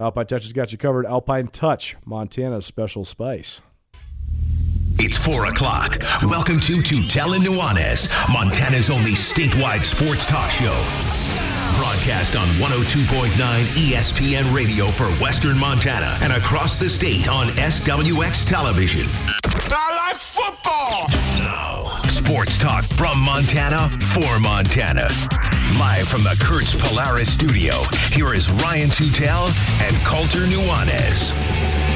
Alpine Touch has got you covered. Alpine Touch, Montana's special spice. It's 4 o'clock. Welcome to Tutela Nuanez, Montana's only statewide sports talk show. Broadcast on 102.9 ESPN radio for Western Montana and across the state on SWX television. I like football. Now, sports talk from Montana for Montana. Live from the Kurtz Polaris studio, here is Ryan Tutel and Colter Nuanez.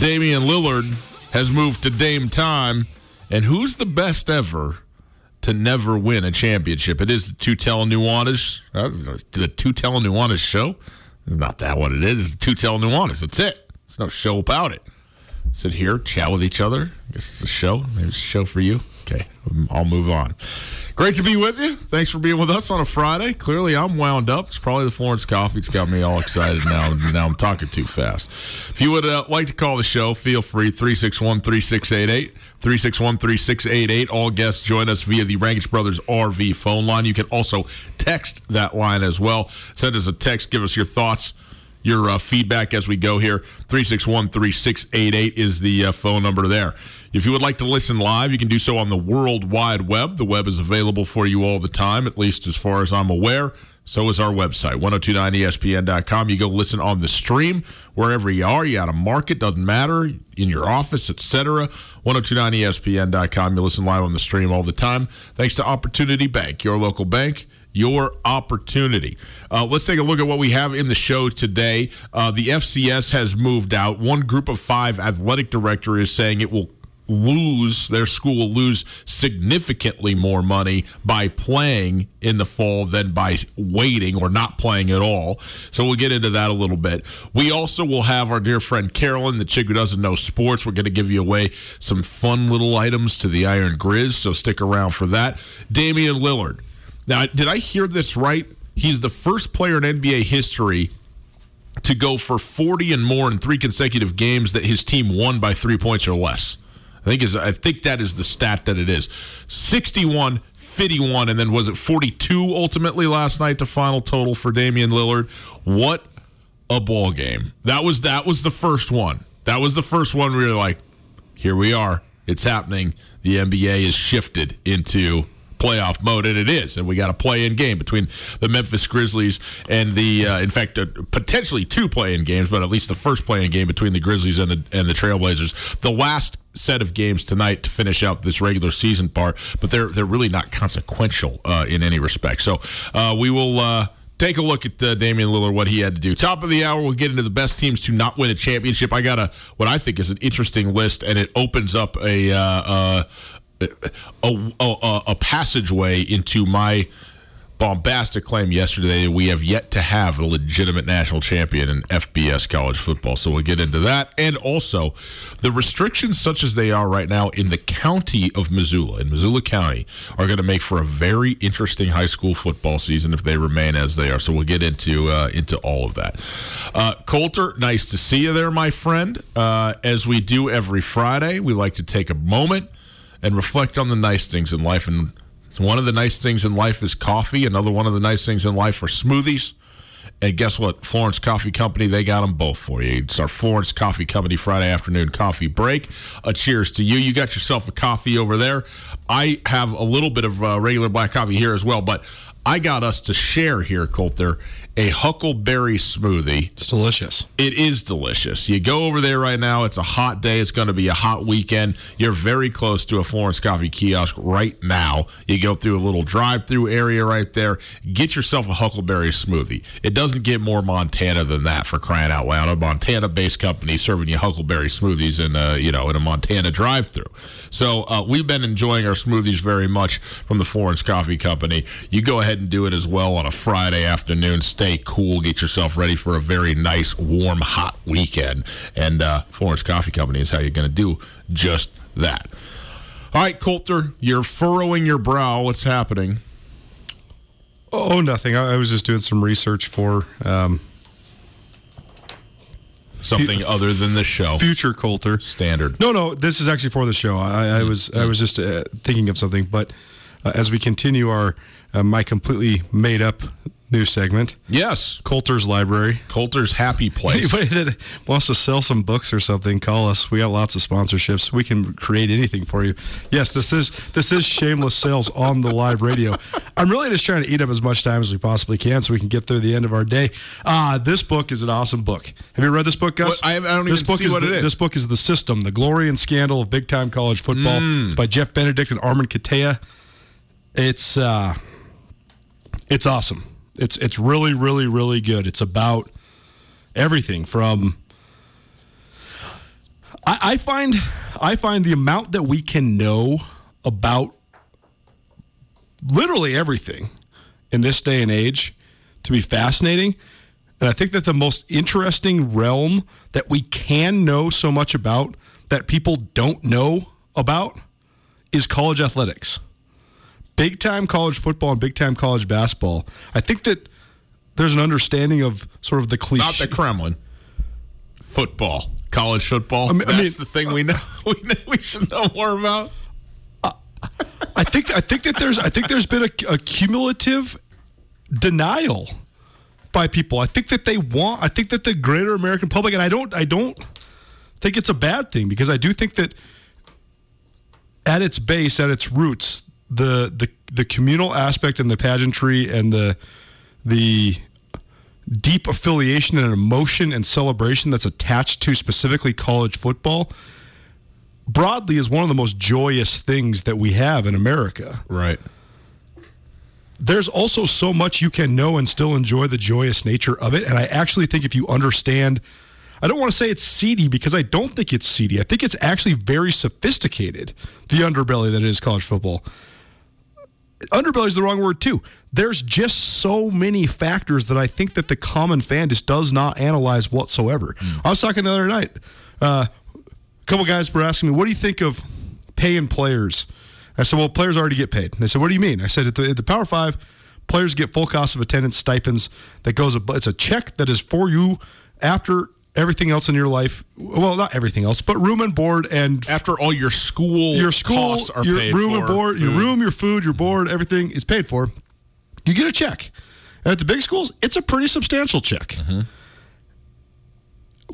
Damian Lillard has moved to Dame time, and who's the best ever to never win a championship? It is the Tutel Nuanez, uh, the Tutel Nuanez show. It's not that what it is. It's the Tutel Nuanez. That's it. It's no show about it. Sit here, chat with each other. I guess it's a show. Maybe it's a show for you. Okay, I'll move on. Great to be with you. Thanks for being with us on a Friday. Clearly, I'm wound up. It's probably the Florence coffee. It's got me all excited now. Now I'm talking too fast. If you would uh, like to call the show, feel free 361 3688. 361 3688. All guests join us via the Rankage Brothers RV phone line. You can also text that line as well. Send us a text. Give us your thoughts your uh, feedback as we go here. 361 3688 is the uh, phone number there. If you would like to listen live, you can do so on the World Wide Web. The web is available for you all the time, at least as far as I'm aware. So is our website, 1029ESPN.com. You go listen on the stream wherever you are. You out of market, doesn't matter, in your office, etc. 1029ESPN.com. You listen live on the stream all the time. Thanks to Opportunity Bank, your local bank your opportunity. Uh, let's take a look at what we have in the show today. Uh, the FCS has moved out. One group of five athletic director is saying it will lose their school will lose significantly more money by playing in the fall than by waiting or not playing at all. So we'll get into that a little bit. We also will have our dear friend Carolyn, the chick who doesn't know sports. We're going to give you away some fun little items to the Iron Grizz, so stick around for that. Damian Lillard. Now, did I hear this right? He's the first player in NBA history to go for 40 and more in three consecutive games that his team won by three points or less. I think is I think that is the stat that it is. 61, 51, and then was it 42 ultimately last night, the final total for Damian Lillard. What a ball game. That was that was the first one. That was the first one we you're like, here we are. It's happening. The NBA is shifted into playoff mode, and it is. And we got a play-in game between the Memphis Grizzlies and the, uh, in fact, uh, potentially two play-in games, but at least the first play-in game between the Grizzlies and the and the Trailblazers. The last set of games tonight to finish out this regular season part, but they're they're really not consequential uh, in any respect. So uh, we will. Uh, take a look at uh, Damian Lillard, what he had to do. Top of the hour, we'll get into the best teams to not win a championship. I got a what I think is an interesting list, and it opens up a uh, uh, a, a, a passageway into my bombastic claim yesterday we have yet to have a legitimate national champion in FBS college football. So we'll get into that. And also, the restrictions, such as they are right now in the county of Missoula, in Missoula County, are going to make for a very interesting high school football season if they remain as they are. So we'll get into uh, into all of that. Uh, Colter, nice to see you there, my friend. Uh, as we do every Friday, we like to take a moment and reflect on the nice things in life. And one of the nice things in life is coffee. Another one of the nice things in life are smoothies. And guess what? Florence Coffee Company, they got them both for you. It's our Florence Coffee Company Friday afternoon coffee break. A cheers to you. You got yourself a coffee over there. I have a little bit of uh, regular black coffee here as well, but I got us to share here, Colter, a huckleberry smoothie. It's delicious. It is delicious. You go over there right now. It's a hot day. It's going to be a hot weekend. You're very close to a Florence Coffee kiosk right now. You go through a little drive-through area right there. Get yourself a huckleberry smoothie. It doesn't get more Montana than that for crying out loud. A Montana-based company serving you huckleberry smoothies in a you know in a Montana drive-through. So uh, we've been enjoying our smoothies very much from the Florence Coffee Company. You go ahead and do it as well on a Friday afternoon. Stay cool. Get yourself ready for a very nice, warm, hot weekend. And uh, Florence Coffee Company is how you're going to do just that. All right, Colter, you're furrowing your brow. What's happening? Oh, nothing. I, I was just doing some research for um, Something other than the show. future Colter. Standard. No, no, this is actually for the show. I, I was I was just uh, thinking of something, but uh, as we continue our uh, my completely made up new segment, Yes. Colter's Library. Colter's happy place. Anybody that wants to sell some books or something, call us. We got lots of sponsorships. We can create anything for you. Yes, this is this is shameless sales on the live radio. I'm really just trying to eat up as much time as we possibly can so we can get through the end of our day. Uh, this book is an awesome book. Have you read this book, Gus? What? I I don't this even book see is what the, it is. This book is The System, The Glory and Scandal of Big Time College Football Mm. By Jeff Benedict and Armen Keteyian. It's uh, it's awesome. It's it's really really really good. It's about everything from. I, I find I find the amount that we can know about literally everything in this day and age to be fascinating. And I think that the most interesting realm that we can know so much about that people don't know about is college athletics. Big time college football and big time college basketball. I think that there's an understanding of sort of the cliche. Not the Kremlin. Football. College football. I mean- I That's mean- the thing we know we, know, we should know more about. I think I think that there's I think there's been a, a cumulative denial by people. I think that they want. I think that the greater American public, and I don't I don't think it's a bad thing because I do think that at its base, at its roots, the the the communal aspect and the pageantry and the the deep affiliation and emotion and celebration that's attached to specifically college football broadly is one of the most joyous things that we have in America. Right. There's also so much you can know and still enjoy the joyous nature of it. And I actually think if you understand, I don't want to say it's seedy because I don't think it's seedy. I think it's actually very sophisticated, the underbelly that is college football. Underbelly is the wrong word too. There's just so many factors that I think that the common fan just does not analyze whatsoever. I was talking the other night. Uh, a couple guys were asking me, "What do you think of paying players?" I said, "Well, players already get paid." They said, "What do you mean?" I said, "At the, at the Power Five, players get full cost of attendance stipends. That goes. It's a check that is for you after everything else in your life. Well, not everything else, but room and board and After all your school your school, costs are your paid room for, and board, your room, your food, your board, everything is paid for. You get a check. And at the big schools, it's a pretty substantial check. Mm-hmm.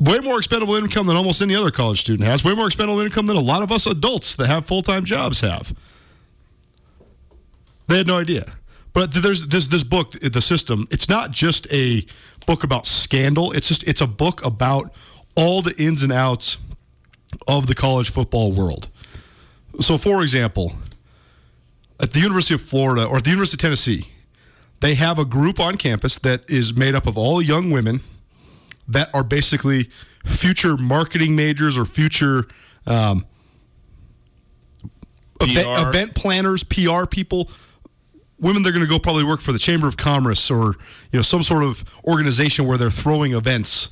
Way more expendable income than almost any other college student has. Way more expendable income than a lot of us adults that have full time jobs have. They had no idea. But there's this this book, the system. It's not just a book about scandal. It's just it's a book about all the ins and outs of the college football world. So, for example, at the University of Florida or at the University of Tennessee, they have a group on campus that is made up of all young women that are basically future marketing majors or future um, event, event planners, PR people. Women they're going to go probably work for the Chamber of Commerce or you know some sort of organization where they're throwing events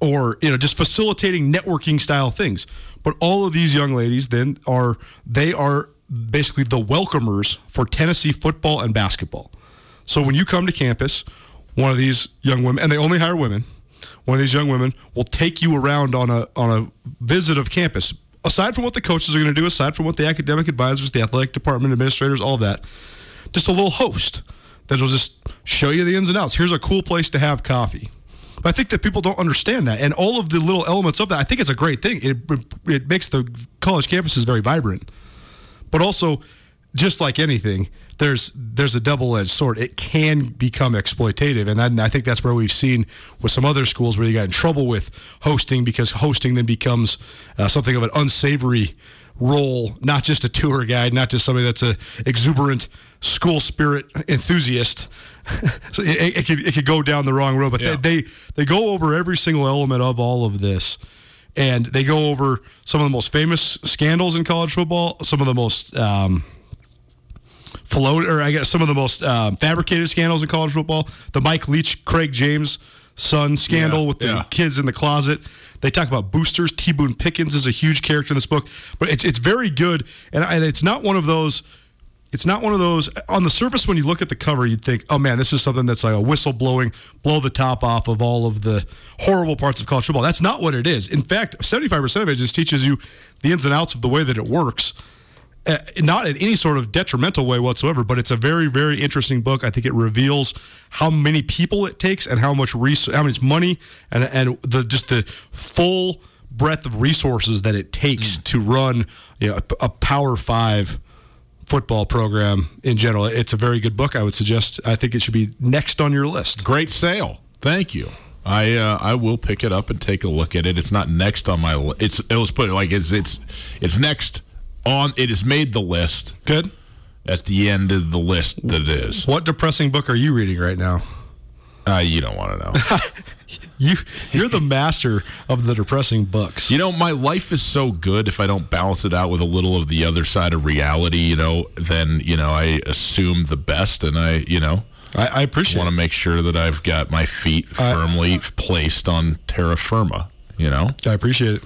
or you know just facilitating networking style things. But all of these young ladies then are they are basically the welcomers for Tennessee football and basketball. So when you come to campus, one of these young women and they only hire women, one of these young women will take you around on a on a visit of campus. Aside from what the coaches are going to do, aside from what the academic advisors, the athletic department administrators, all that, just a little host that'll just show you the ins and outs. Here's a cool place to have coffee. But I think that people don't understand that, and all of the little elements of that. I think it's a great thing. It it makes the college campuses very vibrant, but also, just like anything, there's there's a double edged sword. It can become exploitative, and I, think that's where we've seen with some other schools where you got in trouble with hosting because hosting then becomes uh, something of an unsavory role, not just a tour guide, not just somebody that's a exuberant school spirit enthusiast. so it, it, could, it could go down the wrong road, but Yeah. they, they they go over every single element of all of this, and they go over some of the most famous scandals in college football, some of the most um, float, or I guess some of the most um, fabricated scandals in college football. The Mike Leach, Craig James son scandal Yeah, with the yeah. kids in the closet. They talk about boosters. T. Boone Pickens is a huge character in this book, but it's it's very good, and, and it's not one of those. It's not one of those on the surface when you look at the cover, you'd think, oh man, this is something that's like a whistle blowing, blow the top off of all of the horrible parts of college football. That's not what it is. In fact, 75% of it just teaches you the ins and outs of the way that it works. Uh, not in any sort of detrimental way whatsoever, but it's a very, very interesting book. I think it reveals how many people it takes and how much res- how much money and and the just the full breadth of resources that it takes to run you know, a, a Power Five football program in general. It's a very good book. I would suggest. I think it should be next on your list. Great sale. Thank you. I uh, I will pick it up and take a look at it. It's not next on my li- it's it was put like it's it's it's next on it has made the list Good. at the end of the list that it is. What depressing book are you reading right now? Uh, you don't want to know. You you're the master of the depressing books. You know, my life is so good if I don't balance it out with a little of the other side of reality, you know, then, you know, I assume the best and I, you know, I, I appreciate. want to make sure that I've got my feet firmly placed on terra firma, you know? I appreciate it.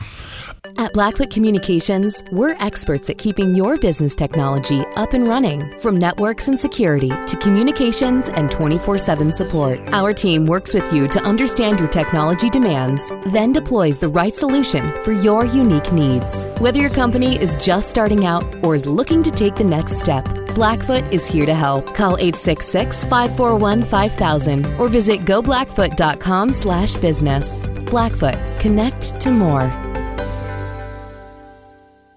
At Blackfoot Communications, we're experts at keeping your business technology up and running. From networks and security to communications and 24 7 support, our team works with you to understand your technology demands, then deploys the right solution for your unique needs. Whether your company is just starting out or is looking to take the next step, Blackfoot is here to help. Call 866 541 5000 or visit goblackfoot.com slash business. Blackfoot, connect to more.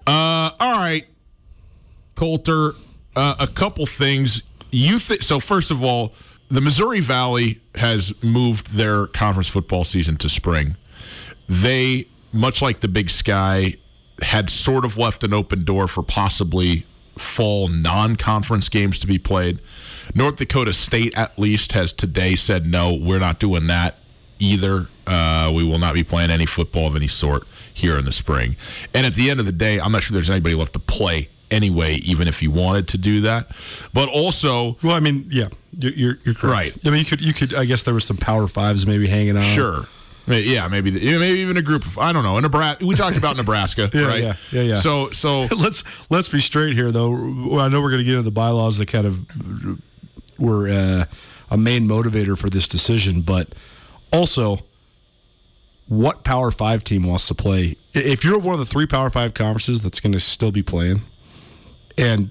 Uh, all right, Colter. Uh, a couple things. You th- so first of all, the Missouri Valley has moved their conference football season to spring. They, much like the Big Sky, had sort of left an open door for possibly fall non conference games to be played. North Dakota State, at least, has today said, no, we're not doing that either. Uh, we will not be playing any football of any sort here in the spring. And at the end of the day, I'm not sure there's anybody left to play anyway, even if you wanted to do that. But also, Well, I mean, yeah, you're you're, correct. Right. I mean, you could you could. I guess there was some Power Fives maybe hanging on. Sure. Yeah, maybe the- maybe even a group of I don't know. Nebraska. We talked about Nebraska, Yeah, right? yeah, yeah, yeah. So so let's let's be straight here, though. I know we're going to get into the bylaws that kind of were uh, a main motivator for this decision, but also, what Power Five team wants to play? If you're one of the three Power Five conferences that's going to still be playing, and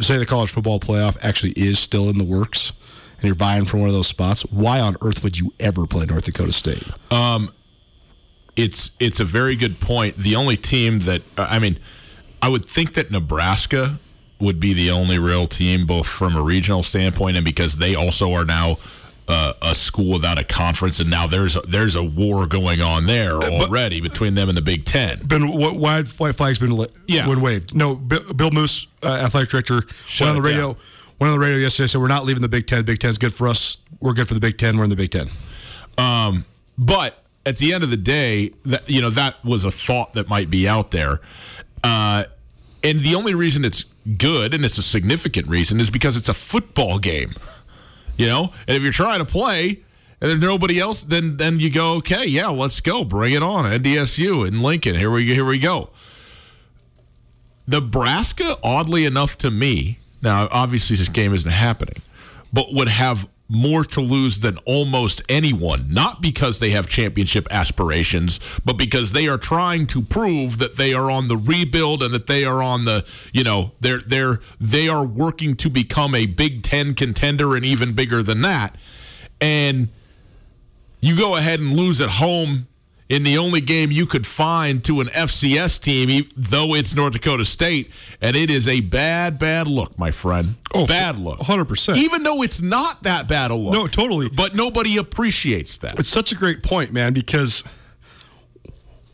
say the college football playoff actually is still in the works, and you're vying for one of those spots, why on earth would you ever play North Dakota State? Um, it's it's a very good point. The only team that uh, I mean, I would think that Nebraska would be the only real team, both from a regional standpoint and because they also are now. Uh, a school without a conference, and now there's a, there's a war going on there already between them and the Big Ten. been wh- why white flags been Yeah. been waved. No, Bill, Bill Moos, uh, athletic director, Shut went on the radio. down. Went on the radio yesterday. Said we're not leaving the Big Ten. Big Ten's good for us. We're good for the Big Ten. We're in the Big Ten. Um, but at the end of the day, that you know that was a thought that might be out there, uh, and the only reason it's good and it's a significant reason is because it's a football game. You know, and if you're trying to play and there's nobody else, then then you go, okay, yeah, let's go, bring it on, NDSU in Lincoln. Here we here we go. Nebraska, oddly enough to me, now obviously this game isn't happening, but would have more to lose than almost anyone, not because they have championship aspirations, but because they are trying to prove that they are on the rebuild and that they are on the, you know, they're they're they are working to become a Big 10 contender and even bigger than that. And you go ahead and lose at home in the only game you could find to an FCS team, though it's North Dakota State, and it is a bad, bad look, my friend. Oh, bad look, 100%. Even though it's not that bad a look. No, totally. But nobody appreciates that. It's such a great point, man, because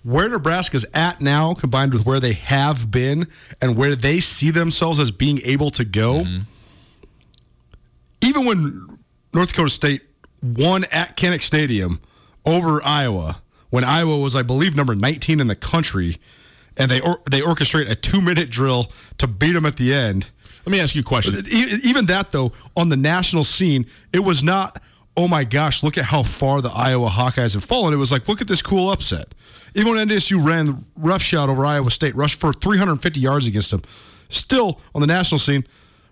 where Nebraska's at now, combined with where they have been and where they see themselves as being able to go, mm-hmm. even when North Dakota State won at Kinnick Stadium over Iowa, when Iowa was, I believe, number 19 in the country, and they or, they orchestrate a two minute drill to beat them at the end. Let me ask you a question. Even that, though, on the national scene, it was not, oh my gosh, look at how far the Iowa Hawkeyes have fallen. It was like, look at this cool upset. Even when NDSU ran roughshod over Iowa State, rushed for 350 yards against them, still on the national scene,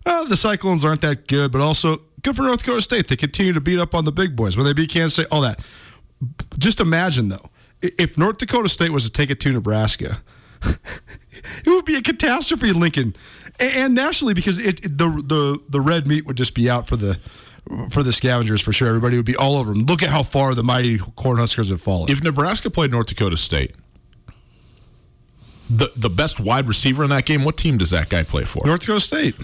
uh, the Cyclones aren't that good, but also good for North Dakota State. They continue to beat up on the big boys when they beat Kansas State, all that. Just imagine, though, if North Dakota State was to take it to Nebraska, it would be a catastrophe in Lincoln and, and nationally because it, it- the the the red meat would just be out for the for the scavengers for sure. Everybody would be all over them. Look at how far the mighty Cornhuskers have fallen. If Nebraska played North Dakota State, the the best wide receiver in that game, what team does that guy play for? North Dakota State,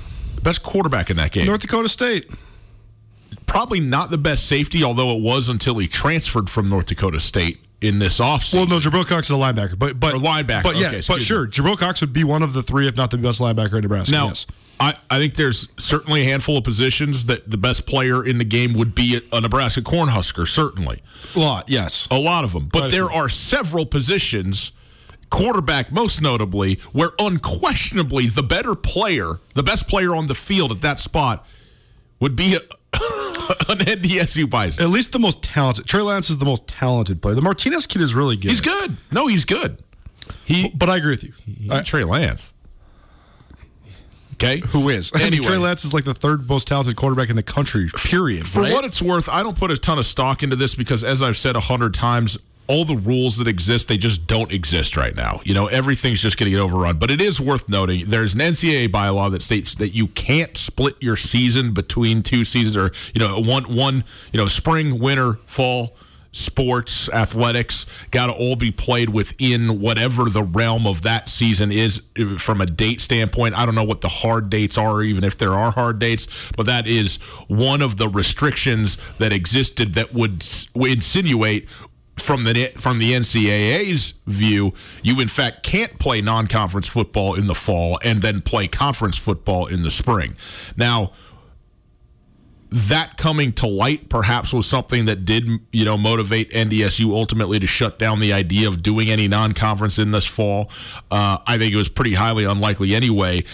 best quarterback in that game. North Dakota State. Probably not the best safety, although it was until he transferred from North Dakota State in this offseason. Well, no, Jabril Cox is a linebacker, but but Or linebacker, But yeah, okay, but sure, Jabril Cox would be one of the three, if not the best linebacker in Nebraska. Now, yes. I, I think there's certainly a handful of positions that the best player in the game would be a Nebraska Cornhusker, certainly. a lot, yes. A lot of them. But a there are several positions, quarterback most notably, where unquestionably the better player, the best player on the field at that spot, would be a, an NDSU Bison. At least the most talented. Trey Lance is the most talented player. The Martinez kid is really good. He's good. No, he's good. He, But I agree with you. he Trey Lance. Okay. Who is? I mean, Anyway. Trey Lance is like the third most talented quarterback in the country, period. For right? what it's worth, I don't put a ton of stock into this because, as I've said a hundred times, all the rules that exist, they just don't exist right now. You know, everything's just going to get overrun. But it is worth noting there's an NCAA bylaw that states that you can't split your season between two seasons or, you know, one, one, you know, spring, winter, fall. sports, athletics, got to all be played within whatever the realm of that season is uh, from a date standpoint. I don't know what the hard dates are, even if there are hard dates, but that is one of the restrictions that existed that would insinuate from the from the NCAA's view, you in fact can't play non-conference football in the fall and then play conference football in the spring. Now, that coming to light perhaps was something that did you know motivate NDSU ultimately to shut down the idea of doing any non-conference in this fall. Uh, I think it was pretty highly unlikely anyway.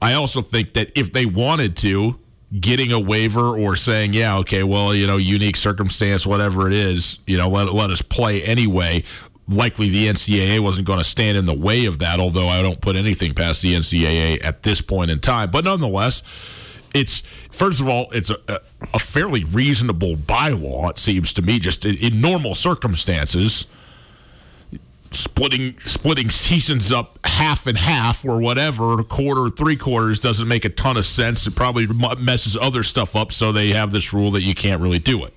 I also think that if they wanted to, getting a waiver or saying, yeah, okay, well, you know, unique circumstance, whatever it is, you know, let let us play anyway. Likely the NCAA wasn't going to stand in the way of that, although I don't put anything past the NCAA at this point in time. But nonetheless it's first of all, it's a, a fairly reasonable bylaw. It seems to me, just in, in normal circumstances, splitting splitting seasons up half and half or whatever, a quarter, three quarters doesn't make a ton of sense. It probably messes other stuff up. So they have this rule that you can't really do it.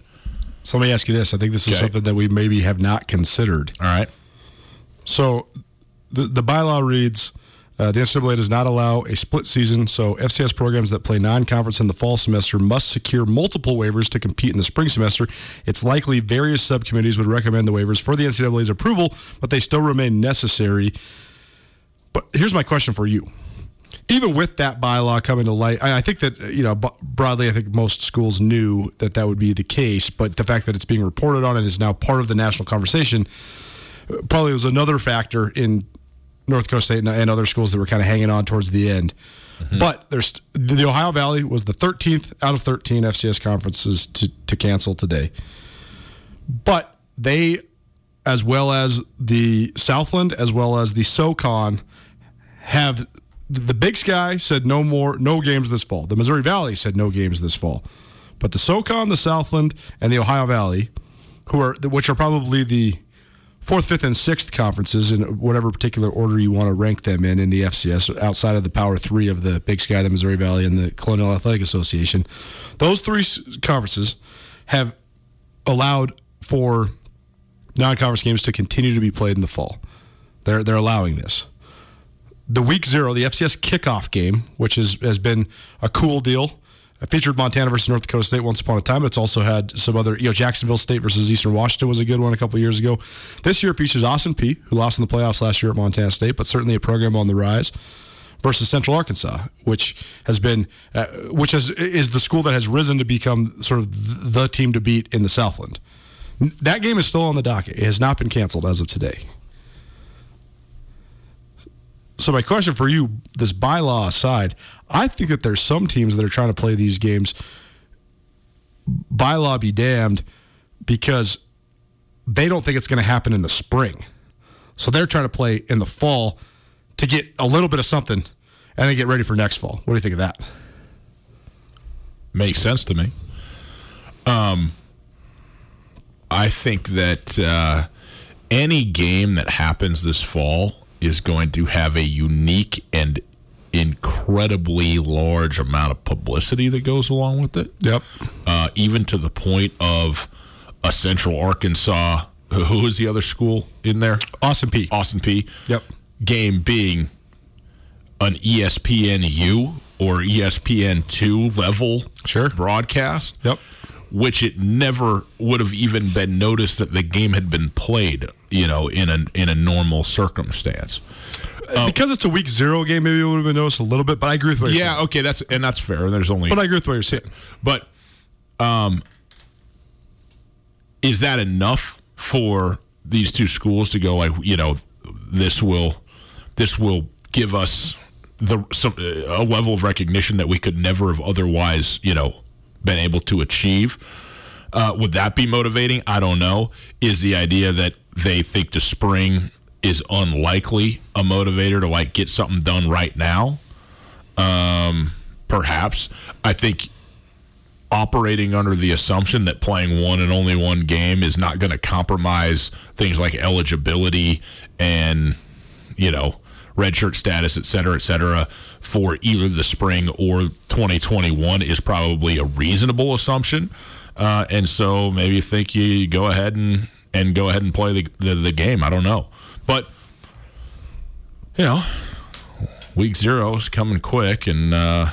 So let me ask you this. I think this is Okay. something that we maybe have not considered. All right. So the, the bylaw reads uh, the NCAA does not allow a split season, so FCS programs that play non conference in the fall semester must secure multiple waivers to compete in the spring semester. It's likely various subcommittees would recommend the waivers for the NCAA's approval, but they still remain necessary. But here's my question for you. Even with that bylaw coming to light, I I think that, you know, broadly, I think most schools knew that that would be the case, but the fact that it's being reported on and is now part of the national conversation probably was another factor in North Coast State and, other schools that were kind of hanging on towards the end. Mm-hmm. But there's the Ohio Valley was the 13th out of 13 FCS conferences to, to cancel today. But they, as well as the Southland, as well as the SoCon, have the Big Sky said no more, no games this fall. The Missouri Valley said no games this fall. But the SoCon, the Southland, and the Ohio Valley, who are which are probably the fourth, fifth, and sixth conferences in whatever particular order you want to rank them in in the FCS, outside of the Power Three of the Big Sky, the Missouri Valley, and the Colonial Athletic Association. Those three conferences have allowed for non-conference games to continue to be played in the fall. They're they're allowing this. The week zero, the FCS kickoff game, which is, has been a cool deal. It featured Montana versus North Dakota State once upon a time. It's also had some other, you know, Jacksonville State versus Eastern Washington was a good one a couple years ago. This year features Austin Peay, who lost in the playoffs last year at Montana State, but certainly a program on the rise versus Central Arkansas, which has been, uh, which has is the school that has risen to become sort of the team to beat in the Southland. That game is still on the docket. It has not been canceled as of today. So my question for you, this bylaw aside, I think that there's some teams that are trying to play these games. Bylaw be damned, because they don't think it's going to happen in the spring. So they're trying to play in the fall to get a little bit of something and then get ready for next fall. What do you think of that? Makes sense to me. Um, I think that uh, any game that happens this fall is going to have a unique and incredibly large amount of publicity that goes along with it. Yep. Uh, even to the point of a Central Arkansas. Who is the other school in there? Austin Peay. Austin Peay. Yep. Game being an E ESPNU or E ESPN2 level Sure. broadcast. Yep. Which it never would have even been noticed that the game had been played, you know, in a in a normal circumstance. because it's a week zero game, maybe it would have been noticed a little bit, but I agree with what you're Yeah, saying. Yeah, okay, that's and that's fair. And there's only But I agree with what you're saying. But um, is that enough for these two schools to go like you know this will this will give us the some, a level of recognition that we could never have otherwise you know been able to achieve? Uh, would that be motivating? I don't know. Is the idea that they think the spring is unlikely a motivator to like get something done right now? Um, perhaps. I think operating under the assumption that playing one and only one game is not going to compromise things like eligibility and you know redshirt status, et cetera, et cetera, for either the spring or 2021 is probably a reasonable assumption. uh, and so maybe you think you go ahead and and go ahead and play the, the the game. I don't know, but you know, week zero is coming quick, and uh,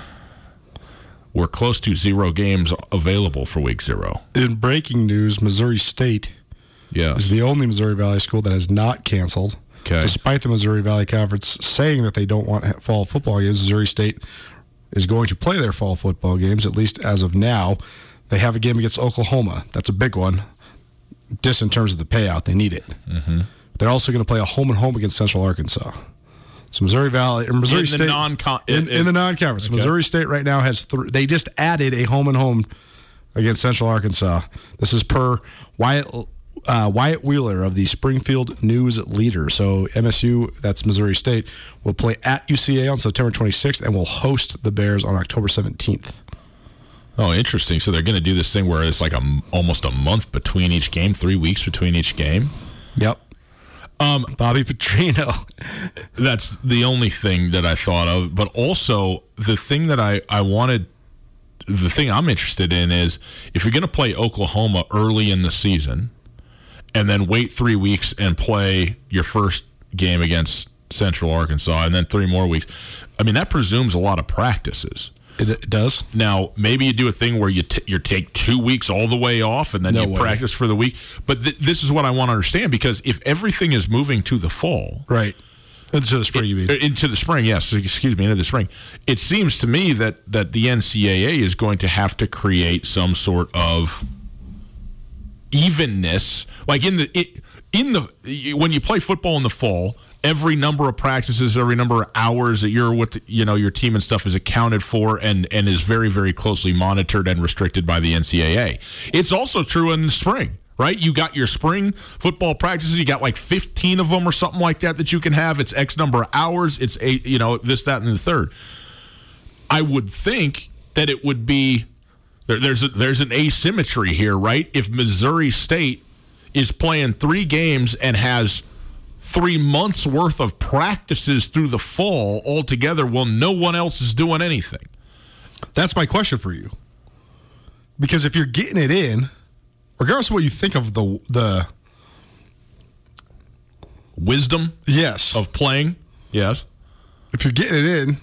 we're close to zero games available for week zero. In breaking news, Missouri State Yeah, is the only Missouri Valley school that has not canceled. Okay. Despite the Missouri Valley Conference saying that they don't want fall football games, Missouri State is going to play their fall football games, at least as of now. They have a game against Oklahoma. That's a big one. Just in terms of the payout, they need it. Mm-hmm. They're also going to play a home and home against Central Arkansas. So Missouri Valley or Missouri In State in, in- in the non-conference. Missouri State right now has three. They just added a home and home against Central Arkansas. This is per Wyatt uh, Wyatt Wheeler of the Springfield News Leader. So MSU, that's Missouri State, will play at UCA on September 26th and will host the Bears on October 17th. Oh, interesting. So they're going to do this thing where it's like a almost a month between each game, three weeks between each game. Yep. Um, Bobby Petrino. That's the only thing that I thought of. But also, the thing that I, I wanted, the thing I'm interested in is if you're going to play Oklahoma early in the season and then wait three weeks and play your first game against Central Arkansas and then three more weeks, I mean, that presumes a lot of practices. It, it does. Now, maybe you do a thing where you t- you take two weeks all the way off and then No you way. practice for the week. But th- this is what I want to understand because if everything is moving to the fall, Right. Into the spring, you mean? uh, into the spring, yes, excuse me, into the spring, it seems to me that that the NCAA is going to have to create some sort of evenness, like in the in the when you play football in the fall. Every number of practices, every number of hours that you're with, you know, your team and stuff is accounted for and and is very very closely monitored and restricted by the NCAA. It's also true in the spring right? You got your spring football practices. You got like 15 of them or something like that that you can have. It's X number of hours. It's eight, you know, this, that, and the third. I would think that it would be there, there's a, there's an asymmetry here, right? If Missouri State is playing three games and has three months worth of practices through the fall altogether, well, no one else is doing anything. That's my question for you. Because if you're getting it in, regardless of what you think of the the Wisdom yes, of playing, yes. if you're getting it in,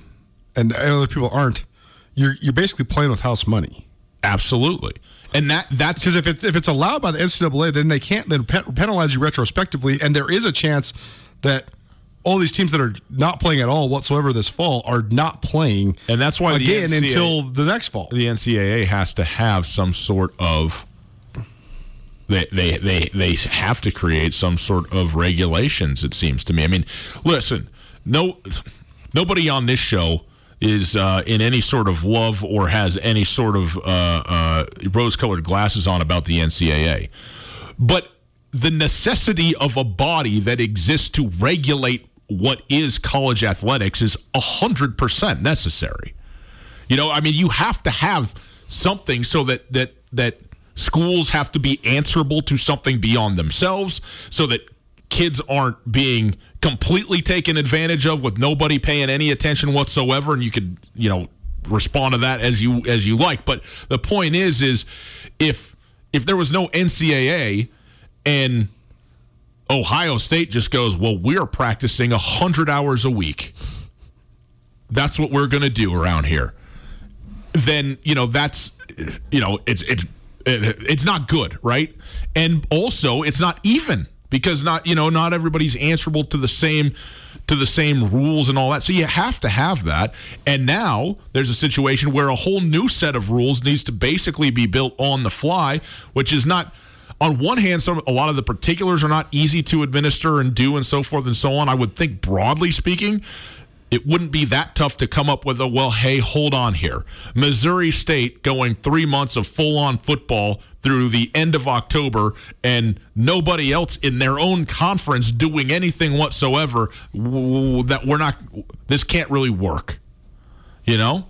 and other people aren't, you're you're basically playing with house money. Absolutely. And that that's Because if it's if it's allowed by the NCAA, then they can't then pe- penalize you retrospectively, and there is a chance that all these teams that are not playing at all whatsoever this fall are not playing, And that's why the again NCAA until the next fall. the NCAA has to have some sort of they, they they they have to create some sort of regulations. It seems to me. I mean, listen, no nobody on this show is uh, in any sort of love or has any sort of uh, uh, rose-colored glasses on about the NCAA, but the necessity of a body that exists to regulate what is college athletics is hundred percent necessary. You know, I mean, you have to have something so that that that schools have to be answerable to something beyond themselves, so that kids aren't being completely taken advantage of with nobody paying any attention whatsoever, and you could, you know, respond to that as you as you like. But the point is, is if if there was no NCAA and Ohio State just goes, well, we're practicing 100 hours a week. That's what we're going to do around here. Then, you know, that's, you know, it's, it's, it's not good, right? And also, it's not even because not, you know, not everybody's answerable to the same to the same rules and all that. So you have to have that. And now there's a situation where a whole new set of rules needs to basically be built on the fly, which is not on one hand, some a lot of the particulars are not easy to administer and do and so forth and so on. I would think broadly speaking, it wouldn't be that tough to come up with a well, hey, hold on here. Missouri State going three months of full on football through the end of October and nobody else in their own conference doing anything whatsoever. That we're not, this can't really work. You know?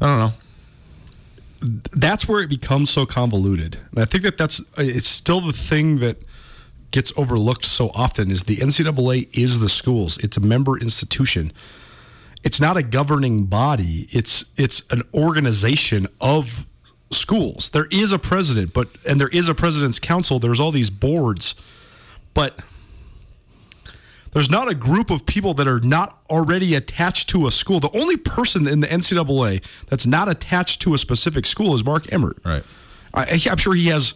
I don't know. that's where it becomes so convoluted. And I think that that's it's still the thing that gets overlooked so often is the NCAA is the schools. It's a member institution. It's not a governing body. It's it's an organization of schools. There is a president, but and there is a president's council. There's all these boards, but there's not a group of people that are not already attached to a school. The only person in the NCAA that's not attached to a specific school is Mark Emmert. Right. I, I'm sure he has.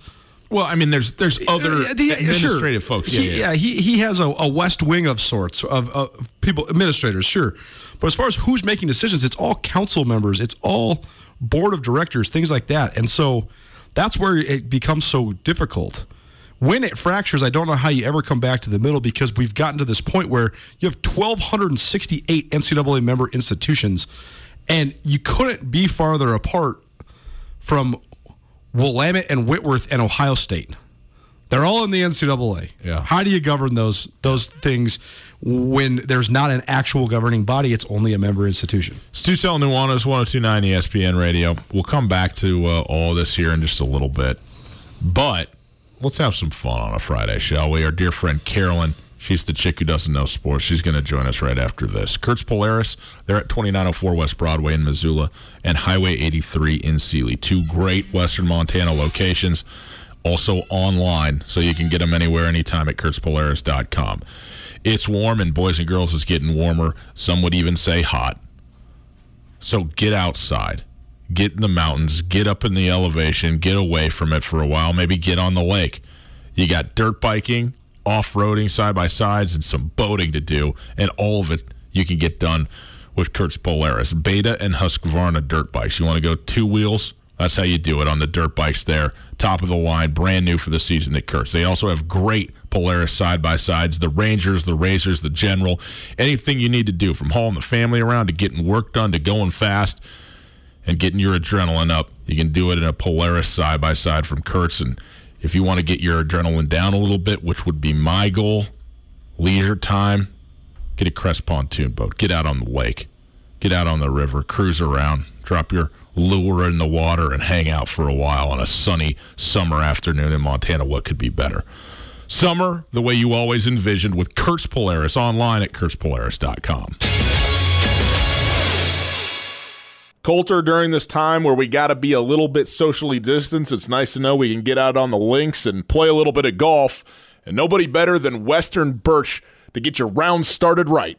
Well, I mean, there's there's other Uh, the- administrative sure. folks. He, yeah, he he has a, a West Wing of sorts of, of people, administrators, sure. But as far as who's making decisions, it's all council members, it's all board of directors, things like that. And so that's where it becomes so difficult. When it fractures, I don't know how you ever come back to the middle because we've gotten to this point where you have 1,268 NCAA member institutions, and you couldn't be farther apart from Willamette and Whitworth and Ohio State. They're all in the NCAA. Yeah. How do you govern those those things when there's not an actual governing body? It's only a member institution. Stu Tell Nuanez, 1029 ESPN Radio. We'll come back to uh, all this here in just a little bit. But let's have some fun on a Friday, shall we? Our dear friend Carolyn, she's the chick who doesn't know sports. She's going to join us right after this. Kurtz Polaris, they're at 2904 West Broadway in Missoula and Highway 83 in Seeley. Two great Western Montana locations. Also online, so you can get them anywhere, anytime at kurtzpolaris.com. It's warm, and boys and girls, it's getting warmer. Some would even say hot. So get outside, get in the mountains, get up in the elevation, get away from it for a while, maybe get on the lake. You got dirt biking, off roading, side by sides, and some boating to do, and all of it you can get done with Kurtz Polaris. Beta and Husqvarna dirt bikes. You want to go two wheels? That's how you do it on the dirt bikes there. Top of the line, brand new for the season at Kurtz. They also have great Polaris side by sides, the Rangers, the Razors, the General, anything you need to do from hauling the family around to getting work done to going fast and getting your adrenaline up. You can do it in a Polaris side by side from Kurtz. And if you want to get your adrenaline down a little bit, which would be my goal, leisure time, get a Crest pontoon boat, get out on the lake, get out on the river, cruise around, drop your lure in the water, and hang out for a while on a sunny summer afternoon in Montana. What could be better? Summer, the way you always envisioned, with Kurtz Polaris online at kurtzpolaris.com. Colter, during this time where we got to be a little bit socially distanced, it's nice to know we can get out on the links and play a little bit of golf. And nobody better than Western Birch to get your round started right.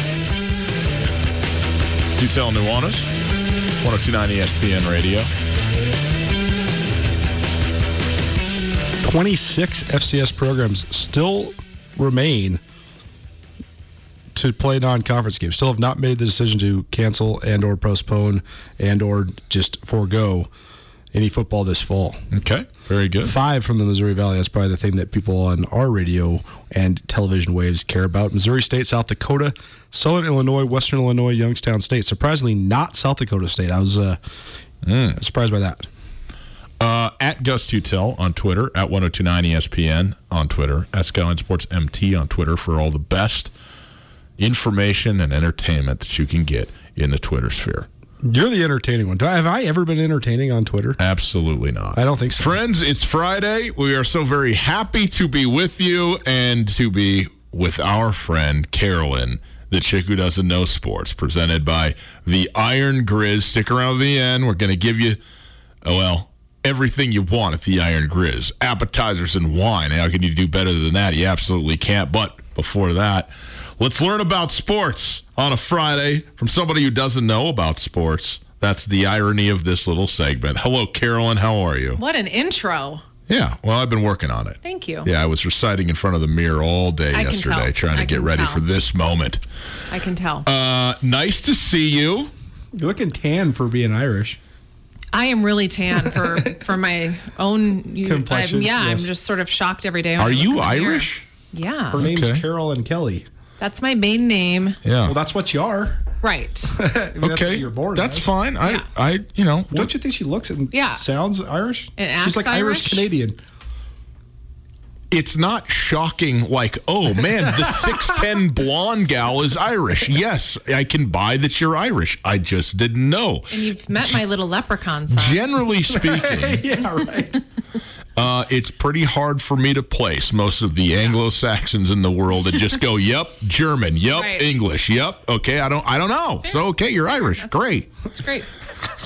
Stu Tell Nuanez, 1029 ESPN Radio. 26 FCS programs still remain to play non-conference games. Still have not made the decision to cancel and or postpone and or just forego any football this fall. Okay, very good. Five from the Missouri Valley. That's probably the thing that people on our radio and television waves care about. Missouri State, South Dakota, Southern Illinois, Western Illinois, Youngstown State. Surprisingly, not South Dakota State. I was uh, surprised by that. Uh, at Gus Tutel on Twitter, at 1029 ESPN on Twitter, at Skyline Sports MT on Twitter for all the best information and entertainment that you can get in the Twitter sphere. You're the entertaining one. Do I, have I ever been entertaining on Twitter? Absolutely not. I don't think so. Friends, it's Friday. We are so very happy to be with you and to be with our friend Carolyn the chick who doesn't know sports, presented by the Iron Grizz. Stick around to the end. We're going to give you, oh, well, everything you want at the Iron Grizz appetizers and wine. How can you do better than that? You absolutely can't. But before that, let's learn about sports on a Friday from somebody who doesn't know about sports. That's the irony of this little segment. Hello, Carolyn. How are you? What an intro. Yeah, well, I've been working on it. Thank you. Yeah, I was reciting in front of the mirror all day I yesterday, trying to I get ready tell. for this moment. I can tell. Uh, nice to see you. You're looking tan for being Irish. I am really tan for for my own you- Complexion, I'm, yeah, yes. I'm just sort of shocked every day. when Are I look you in the mirror. Irish? Yeah, Her name's Okay. Carol and Kelly. That's my main name. Yeah. Well, that's what you are. Right. I mean, That's okay. what you're born That's as. fine. I, Yeah. I, you know, Don't you think she looks and Yeah. sounds Irish? And She's like Irish Irish? Canadian. it's not shocking like, oh man, the 6'10 blonde gal is Irish. Yes, I can buy that you're Irish. I just didn't know. and you've met my little leprechaun son. Generally speaking, Yeah, right. Uh, it's pretty hard for me to place most of the Anglo Saxons in the world and just go, "Yep, German. Yep, Right. English. Yep. Okay, I don't, I don't know. So okay, you're Irish. Great, That's great.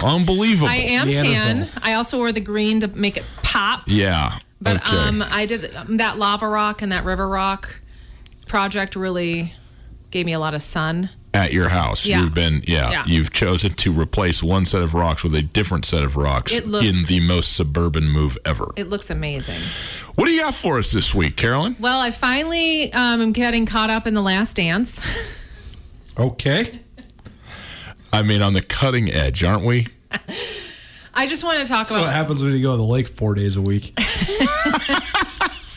unbelievable. I am tan. I also wore the green to make it pop. Yeah. But okay. um, I did um, that lava rock and that river rock project really gave me a lot of sun. At your house, Yeah. you've been, yeah, Yeah. you've chosen to replace one set of rocks with a different set of rocks looks- in the most suburban move ever. It looks amazing. what do you got for us this week, Carolyn? Well, I finally um, am getting caught up in the Last Dance. Okay. I mean, on the cutting edge, aren't we? I just want to talk about. So what happens when you go to the lake four days a week?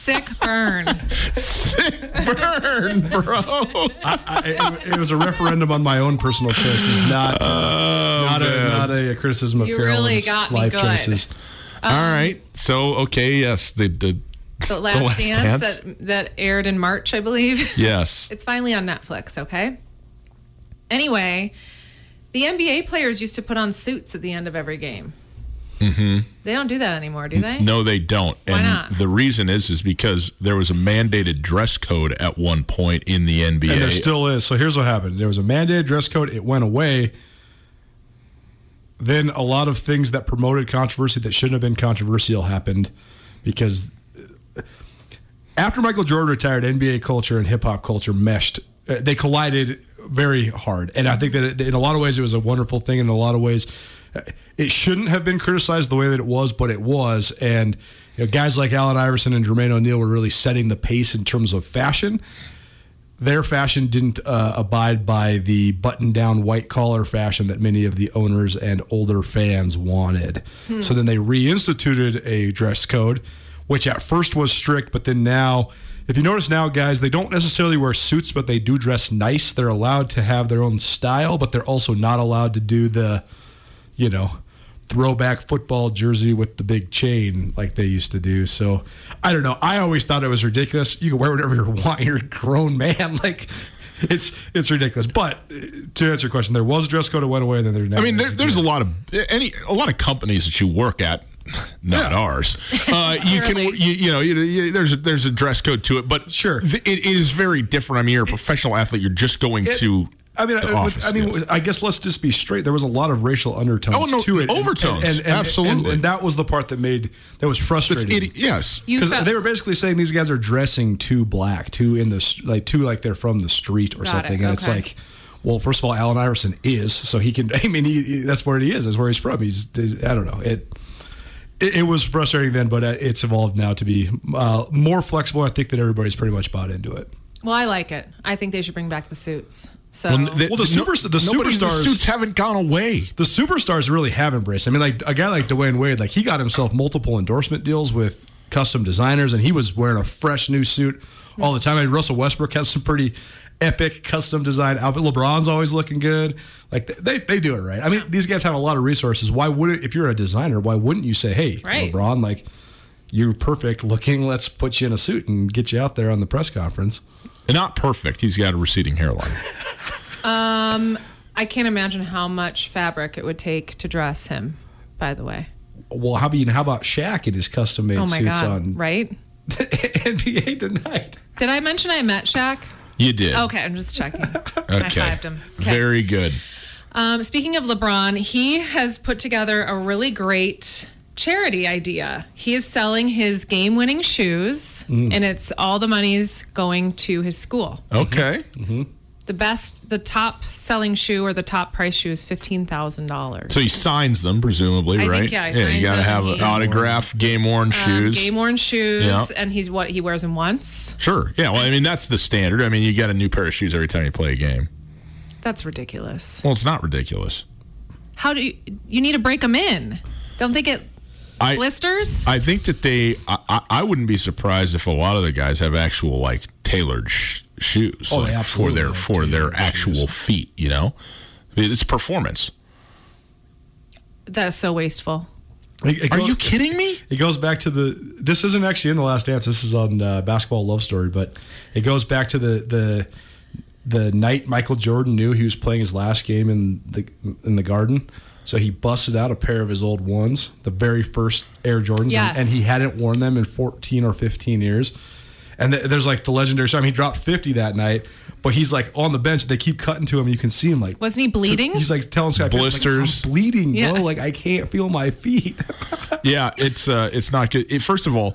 sick burn. Sick burn, bro. I, it, it was a referendum on my own personal choices, not oh, not, a, not a criticism of You Carolyn's really got me life good. choices. Um, All right. So, okay, yes, the, the The Last, Last Dance, Dance? That, that aired in March, I believe. yes. It's finally on Netflix, okay? Anyway, the NBA players used to put on suits at the end of every game. Mm-hmm. They don't do that anymore, do they? No, they don't. Why and not? the reason is is because there was a mandated dress code at one point in the NBA. And there still is. So here's what happened. There was a mandated dress code. It went away. Then a lot of things that promoted controversy that shouldn't have been controversial happened because after Michael Jordan retired, NBA culture and hip hop culture meshed. Uh, They collided very hard, and I think that in a lot of ways it was a wonderful thing. In a lot of ways, uh, it shouldn't have been criticized the way that it was, but it was. And you know, guys like Allen Iverson and Jermaine O'Neal were really setting the pace in terms of fashion their fashion didn't uh, abide by the button down white collar fashion that many of the owners and older fans wanted. So then they reinstituted a dress code, which at first was strict, but then now, if you notice now, guys, they don't necessarily wear suits, but they do dress nice. They're allowed to have their own style, but they're also not allowed to do the, you know, throwback football jersey with the big chain like they used to do. So I don't know. I always thought it was ridiculous. You can wear whatever you want. You're a grown man. Like it's it's ridiculous. But uh, to answer your question, there was a dress code. It went away. Then there's I mean, there, there's a lot of any a lot of companies that you work at, not ours. Uh, you can you, you know you, you, there's a, there's a dress code to it, but Sure. th- it, it is very different. I mean, you're a professional athlete. You're just going to. I mean, the I, office, I mean, yeah. I guess let's just be straight. There was a lot of racial undertones Oh, no, to it, overtones. Absolutely. and, and that was the part that made that was frustrating. idi- yes. Because they were basically saying these guys are dressing too black, too in the like too like they're from the street or Got something, it, and it's like, well, first of all, Allen Iverson is, so he can. I mean, he, he- that's where he is. That's where he's from. He's. I don't know. It. It, it was frustrating then, but uh, it's evolved now to be uh, more flexible. I think that everybody's pretty much bought into it. Well, I like it. I think they should bring back the suits. So Well, the, Well, the super- the nobody- superstars- suits haven't gone away. the superstars really have embraced. I mean, like a guy like Dwyane Wade, like he got himself multiple endorsement deals with custom designers, and he was wearing a fresh new suit all the time. I mean, Russell Westbrook has some pretty epic custom design outfit. LeBron's always looking good. Like they, they do it right. I mean, these guys have a lot of resources. Why would it, if you're a designer, why wouldn't you say, hey, Right. LeBron, like you're perfect looking. Let's put you in a suit and get you out there on the press conference. Not perfect. He's got a receding hairline. um, I can't imagine how much fabric it would take to dress him. By the way, Well, how about how about Shaq in his custom made oh suits god, on right? NBA tonight? Did I mention I met Shaq? You did. Okay, I'm just checking. Okay. fived him. Okay. Very good. Um, speaking of LeBron, he has put together a really great charity idea. He is selling his game winning shoes, Mm. and it's all the money's going to his school. Okay. The best, the top selling shoe or the top price shoe is $15,000. So he signs them, presumably, I think, right? yeah, he you signs got to have an autograph, game worn shoes. Um, game worn shoes, Yeah. and he's what he wears them once. Sure. Yeah. Well, I mean, that's the standard. I mean, you get a new pair of shoes every time you play a game. That's ridiculous. Well, it's not ridiculous. How do you, you need to break them in? Don't they get I blisters? I think that they. I, I- I wouldn't be surprised if a lot of the guys have actual like tailored sh- shoes Oh, they like, for their for their actual shoes. feet. You know, it's performance. that is so wasteful. It- it Are goes- you kidding me? It goes back to the. This isn't actually in the Last Dance. This is on uh, Basketball Love Story, but it goes back to the the the night Michael Jordan knew he was playing his last game in the in the Garden. So he busted out a pair of his old ones, the very first Air Jordans, Yes. and, and he hadn't worn them in 14 or 15 years. And th- there's like the legendary. I mean, he dropped 50 that night, but he's like on the bench. They keep cutting to him. You can see him like Wasn't he bleeding? He's like telling Scott Pippen, like, Blisters. I'm bleeding, Yeah. bro. Like I can't feel my feet. yeah, it's uh, it's not good. It, first of all,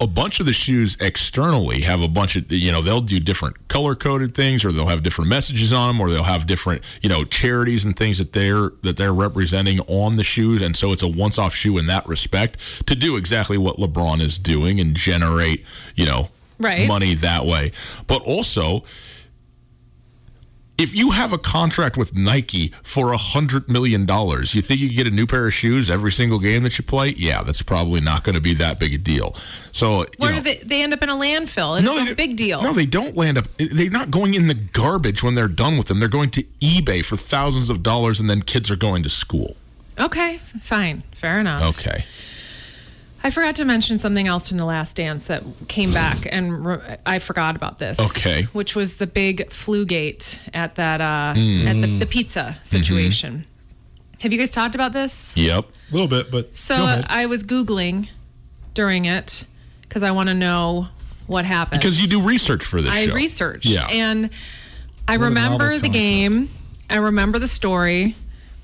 a bunch of the shoes externally have a bunch of you know they'll do different color coded things, or they'll have different messages on them, or they'll have different you know charities and things that they're that they're representing on the shoes, and so it's a once off shoe in that respect to do exactly what LeBron is doing and generate you know Right. money that way, but also if you have a contract with Nike for a hundred million dollars, you think you get a new pair of shoes every single game that you play? Yeah, that's probably not going to be that big a deal. So, you Where know, do they, they end up in a landfill? It's they- a big deal. No, they don't land up. They're not going in the garbage when they're done with them. They're going to eBay for thousands of dollars, and then kids are going to school. okay, fine, fair enough. Okay. I forgot to mention something else from the last dance that came back, and re- I forgot about this. Okay. which was the big flu gate at that uh, Mm. at the, the pizza situation. Mm-hmm. Have you guys talked about this? Yep. A little bit, but So go ahead. I was googling during it because I want to know what happened. Because you do research for this I show. researched. Yeah. And I What remember the game. I remember the story.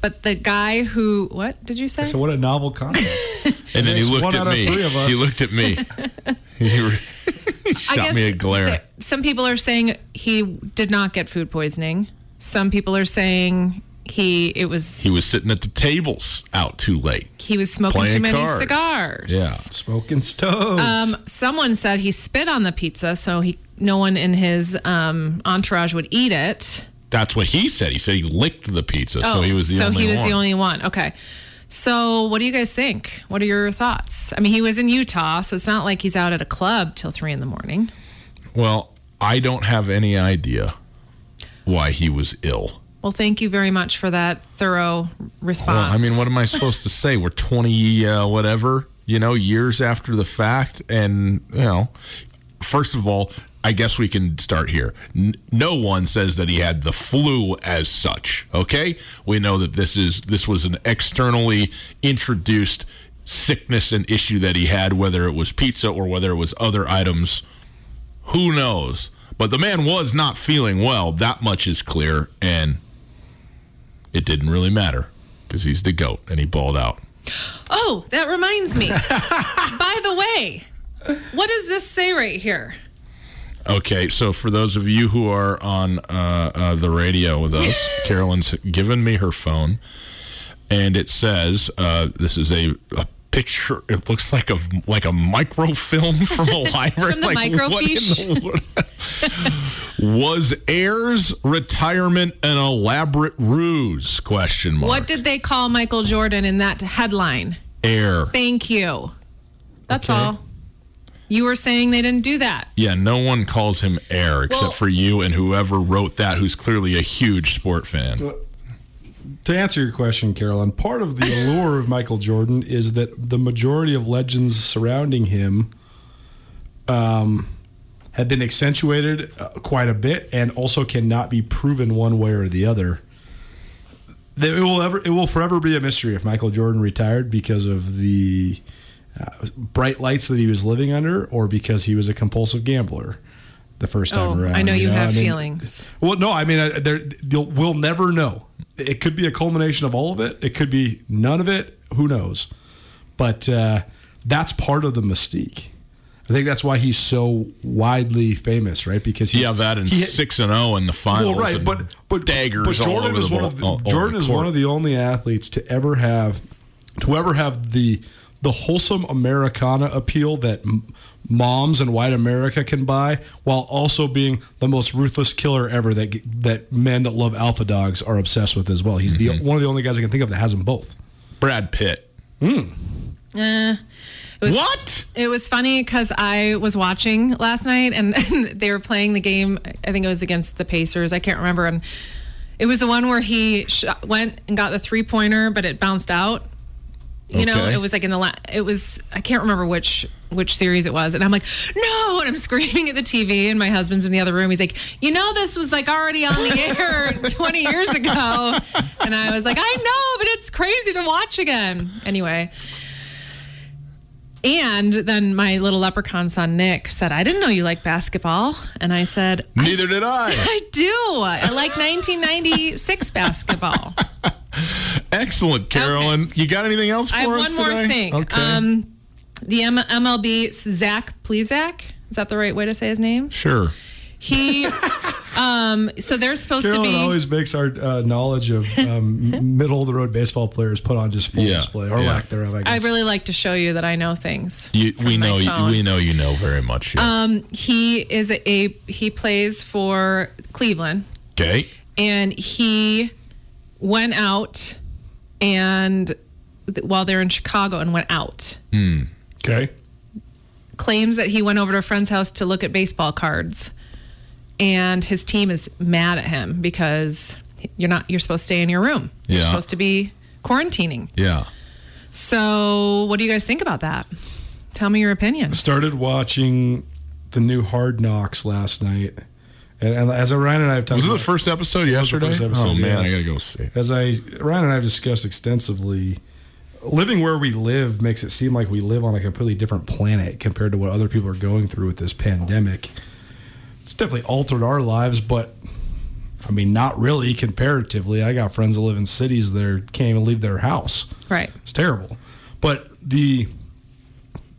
But the guy who what did you say? so what a novel concept. and then he looked one at out me. three of us. He looked at me. he re- he I shot guess me a glare. there- some people are saying he did not get food poisoning. Some people are saying he it was he was sitting at the tables out too late. he was smoking too many cards. cigars. Yeah. Smoking stoves. Um, someone said he spit on the pizza, so he no one in his um, entourage would eat it. That's what he said. He said he licked the pizza, so he was the Oh, so only he was one. the only one. Okay. So what do you guys think? What are your thoughts? I mean, he was in Utah, so it's not like he's out at a club till three in the morning. Well, I don't have any idea why he was ill. Well, thank you very much for that thorough response. Well, I mean, what am I supposed to say? We're 20 uh, whatever, you know, years after the fact and, you know, first of all, I guess we can start here. N- no one says that he had the flu as such, okay? We know that this is this was an externally introduced sickness and issue that he had whether it was pizza or whether it was other items who knows? But the man was not feeling well. That much is clear. And it didn't really matter because he's the GOAT and he balled out. Oh, that reminds me. By the way, what does this say right here? Okay, so for those of you who are on uh, uh, the radio with us, Carolyn's given me her phone, and it says uh, this is a, a picture. It looks like a like a microfilm from a library. from the like, what in the was Ayers' retirement an elaborate ruse? Question mark. What did they call Michael Jordan in that headline? Air? Thank you. That's Okay. all. You were saying they didn't do that. Yeah, no one calls him Air except Well- for you and whoever wrote that, who's clearly a huge sport fan. to answer your question, Carolyn, part of the allure of Michael Jordan is that the majority of legends surrounding him um, have been accentuated uh, quite a bit and also cannot be proven one way or the other. It will ever, it will forever be a mystery if Michael Jordan retired because of the uh, bright lights that he was living under, or because he was a compulsive gambler. the first time Oh, around. I know you have I mean, feelings. Well, no, I mean, I- there, you'll, we'll never know. It could be a culmination of all of it. It could be none of it. Who knows? But uh, that's part of the mystique. I think that's why he's so widely famous, right? Because he's, Yeah, that and he- six and zero in the finals. well, right, and but but daggers But all Jordan over is the one ball, of the, Jordan the is one of the only athletes to ever have to ever have the the wholesome Americana appeal that m- moms in white America can buy, while also being the most ruthless killer ever that that men that love alpha dogs are obsessed with as well. He's Mm-hmm. the one of the only guys I can think of that has them both. Brad Pitt. Eh, it was, What? It was funny because I was watching last night and, and they were playing the game. I think it was against the Pacers. I can't remember. And it was the one where he sh- went and got the three pointer, but it bounced out. You know, it was like in the last. it was I can't remember which which series it was, and I'm like, no, and I'm screaming at the TV, and my husband's in the other room. He's like, you know, this was like already on the air 20 years ago, and I was like, I know, but it's crazy to watch again. Anyway, and then my little leprechaun son Nick said, I didn't know you like basketball, and I said, Neither did I. I do. I like 1996 basketball. Excellent, Carolyn. You got anything else for I have us one more today? thing. Okay. Um, the M- MLB Zach Plesac. Is that the right way to say his name? sure. He, um, so they're supposed Carolyn to be. always makes our uh, knowledge of um, middle of the road baseball players put on just full Yeah, display or yeah. lack thereof. I guess. I really like to show you that I know things. You, we know. You, we know you know very much. Yes. Um, he is a, a he plays for Cleveland, okay. and he went out and while they're in Chicago and went out. Hmm. okay. claims that he went over to a friend's house to look at baseball cards and his team is mad at him because you're not you're supposed to stay in your room you're Yeah. supposed to be quarantining Yeah. so what do you guys think about that tell me your opinion started watching the new Hard Knocks last night, and, and as Ryan and I have talked Was it the first episode was the yesterday? first episode, oh man, yeah. I gotta go see. as I Ryan and I have discussed extensively, living where we live makes it seem like we live on a completely different planet compared to what other people are going through with this pandemic. It's definitely altered our lives, but I mean, not really comparatively. I got friends that live in cities that can't even leave their house. right It's terrible. But the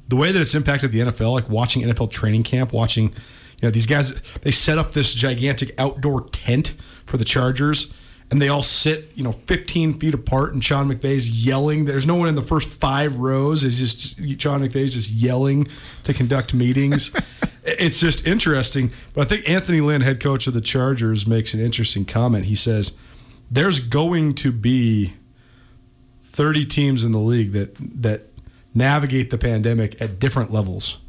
the way that it's impacted the NFL, like watching NFL training camp, watching you know these guys, they set up this gigantic outdoor tent for the Chargers, and they all sit you know 15 feet apart, and Sean McVay's yelling. There's no one in the first five rows. Is just Sean McVay's just yelling to conduct meetings. it's just interesting. But I think Anthony Lynn, head coach of the Chargers, makes an interesting comment. He says there's going to be 30 teams in the league that that navigate the pandemic at different levels.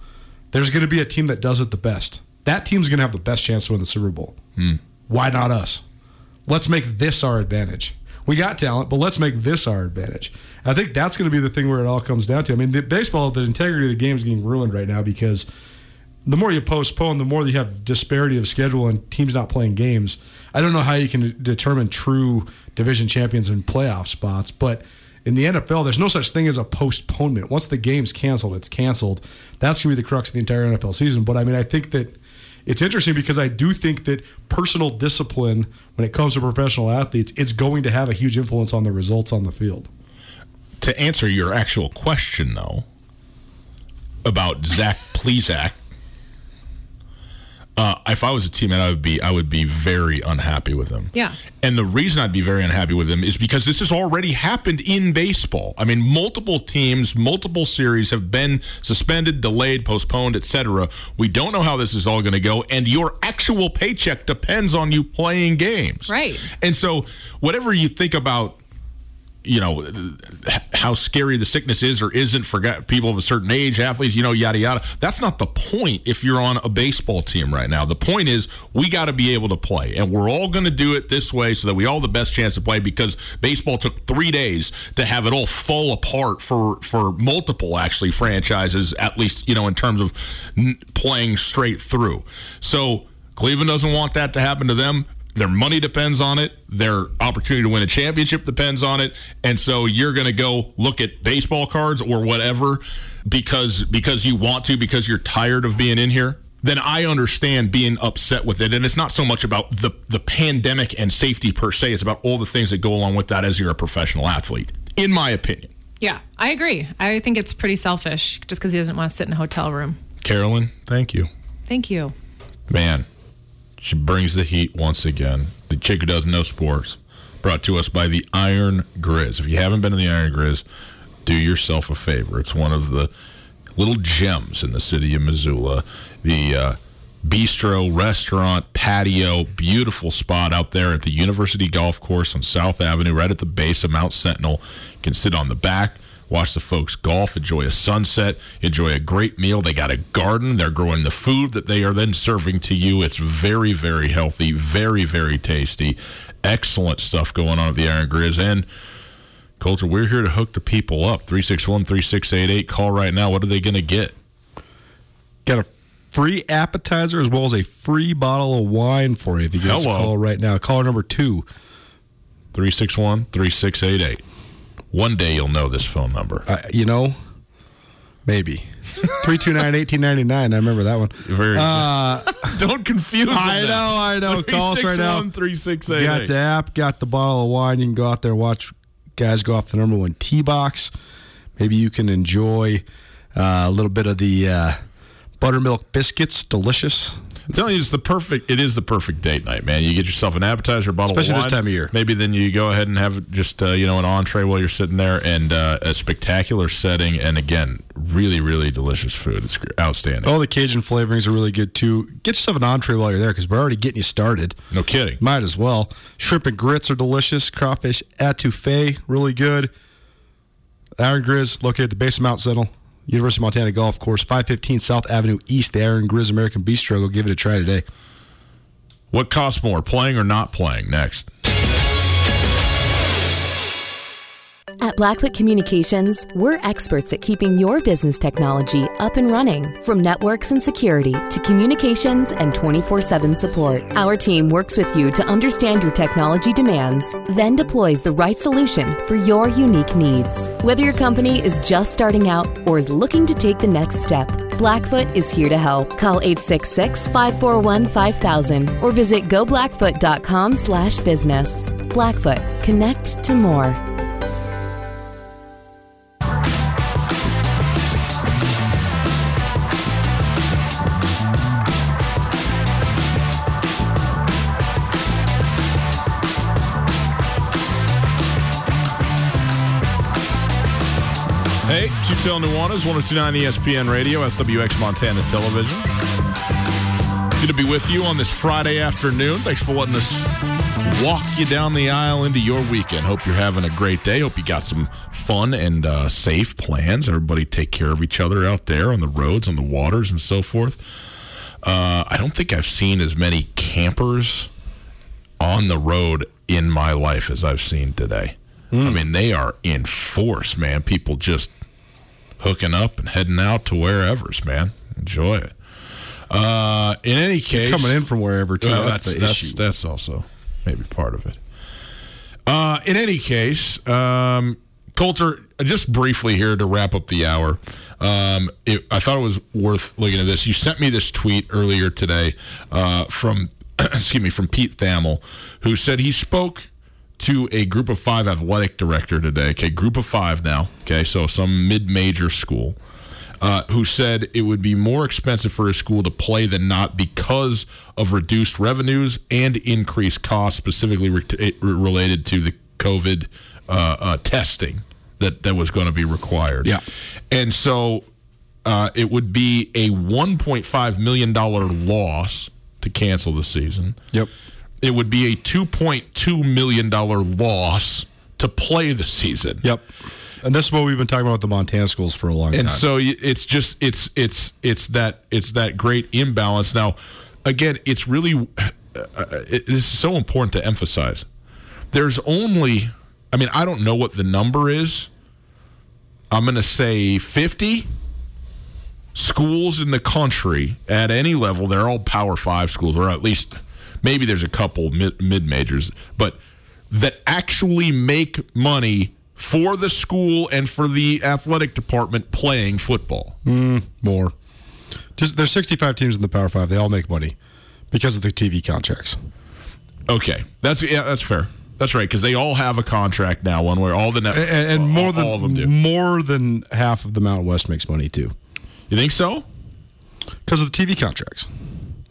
There's going to be a team that does it the best. That team's going to have the best chance to win the Super Bowl. Hmm. Why not us? Let's make this our advantage. We got talent, but let's make this our advantage. I think that's going to be the thing where it all comes down to. I mean, the baseball, the integrity of the game is getting ruined right now because the more you postpone, the more you have disparity of schedule and teams not playing games. I don't know how you can determine true division champions and playoff spots, but in the NFL, there's no such thing as a postponement. Once the game's canceled, it's canceled. That's going to be the crux of the entire NFL season. But I mean, I think that it's interesting because I do think that personal discipline, when it comes to professional athletes, it's going to have a huge influence on the results on the field. To answer your actual question, though, about Zach Plesac, uh, if I was a teammate, I would be I would be very unhappy with him. Yeah. And the reason I'd be very unhappy with him is because this has already happened in baseball. I mean, multiple teams, multiple series have been suspended, delayed, postponed, etc. We don't know how this is all going to go, and your actual paycheck depends on you playing games. Right. And so, whatever you think about you know how scary the sickness is or isn't for people of a certain age, athletes, you know, yada yada. That's not the point. If you're on a baseball team right now, the point is we got to be able to play, and we're all going to do it this way so that we all have the best chance to play. Because baseball took three days to have it all fall apart for for multiple actually franchises, at least you know in terms of playing straight through. So Cleveland doesn't want that to happen to them. Their money depends on it. Their opportunity to win a championship depends on it. And so you're going to go look at baseball cards or whatever because because you want to because you're tired of being in here. then I understand being upset with it. And it's not so much about the the pandemic and safety per se; it's about all the things that go along with that as you're a professional athlete, in my opinion. Yeah, I agree. I think it's pretty selfish just because he doesn't want to sit in a hotel room. Carolyn, thank you. Thank you. Man, she brings the heat once again. The chick who does no sports. Brought to us by the Iron Grizz. If you haven't been to the Iron Grizz, do yourself a favor. It's one of the little gems in the city of Missoula. The uh, bistro, restaurant, patio, beautiful spot out there at the University Golf Course on South Avenue, right at the base of Mount Sentinel. You can sit on the back, watch the folks golf, enjoy a sunset, enjoy a great meal. They got a garden. They're growing the food that they are then serving to you. It's very, very healthy, very, very tasty. Excellent stuff going on at the Iron Grizz. And Colter, we're here to hook the people up. 361 3688. Call right now. What are they going to get? Got a free appetizer as well as a free bottle of wine for you if you give us a call right now. Caller number two. 361 3688. One day you'll know this phone number. Uh, you know, maybe. 329 1899. I remember that one. Very Don't confuse. I know, I know. Call us right now. 361 3688. Got the app, got the bottle of wine. You can go out there and watch guys go off the number one tee box. Maybe you can enjoy uh, a little bit of the uh, buttermilk biscuits. Delicious. I'm telling you, it's the perfect. It is the perfect date night, man. You get yourself an appetizer, a bottle Especially of this time of year. Maybe then you go ahead and have just uh, you know an entree while you're sitting there, and uh, a spectacular setting, and again, really, really delicious food. It's outstanding. All the Cajun flavorings are really good too. Get yourself an entree while you're there because we're already getting you started. No kidding. Might as well. Shrimp and grits are delicious. Crawfish etouffee, really good. Iron Grizz, located at the base of Mount Sentinel, University of Montana Golf Course, 515 South Avenue East. The Iron Grizz American Bistro. Go give it a try today. What costs more, playing or not playing? Next. At Blackfoot Communications, we're experts at keeping your business technology up and running. From networks and security to communications and 24 7 support, our team works with you to understand your technology demands, then deploys the right solution for your unique needs. Whether your company is just starting out or is looking to take the next step, Blackfoot is here to help. Call 866 541 5000 or visit goblackfoot.com slash business. Blackfoot, connect to more. Hey, Tutel Nuanez, 1029 ESPN Radio, SWX Montana Television. Good to be with you on this Friday afternoon. Thanks for letting us walk you down the aisle into your weekend. Hope you're having a great day. Hope you got some fun and uh, safe plans. Everybody take care of each other out there on the roads, on the waters, and so forth. Uh, I don't think I've seen as many campers on the road in my life as I've seen today. I mean, they are in force, man. People just hooking up and heading out to wherever's, man. Enjoy it. Uh, in any case, Coming in from wherever, too. well, that's, that's the that's, issue. that's also maybe part of it. Uh, in any case, um, Colter, just briefly here to wrap up the hour. Um, it, I thought it was worth looking at this. You sent me this tweet earlier today uh, from, excuse me, from Pete Thamel, who said he spoke to a group of five athletic director today. Okay, group of five now. Okay, so some mid-major school uh, who said it would be more expensive for a school to play than not because of reduced revenues and increased costs, specifically re- related to the COVID uh, uh, testing that, that was going to be required. Yeah. And so uh, it would be a $1.5 million loss to cancel the season. Yep. It would be a $2.2 million loss to play the season. Yep. And this is what we've been talking about with the Montana schools for a long and time. And so it's just it's it's it's that it's that great imbalance now again it's really uh, uh, it, this is so important to emphasize there's only i mean i don't know what the number is i'm going to say 50 schools in the country at any level they're all power 5 schools or at least maybe there's a couple mid, majors but that actually make money for the school and for the athletic department playing football. Mm, more. Just there's 65 teams in the Power Five. They all make money because of the TV contracts. Okay, that's yeah, that's fair. That's right because they all have a contract now, one where all the net, And, and more all, than all of them do. more than half of the Mountain West makes money too You think so? because of the TV contracts.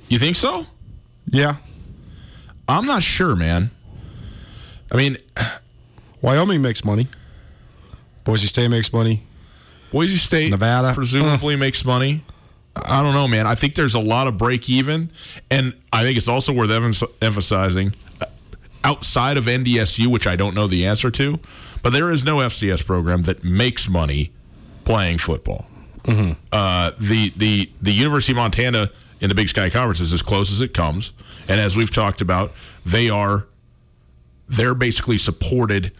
You think so? Yeah, I'm not sure, man. I mean, Wyoming makes money. Boise State makes money. Boise State, Nevada. presumably makes money. I don't know, man. I think there's a lot of break even, and I think it's also worth emph- emphasizing uh, outside of NDSU, which I don't know the answer to, but there is no FCS program that makes money playing football. Uh, the the the University of Montana in the Big Sky Conference is as close as it comes, and as we've talked about, they are they're basically supported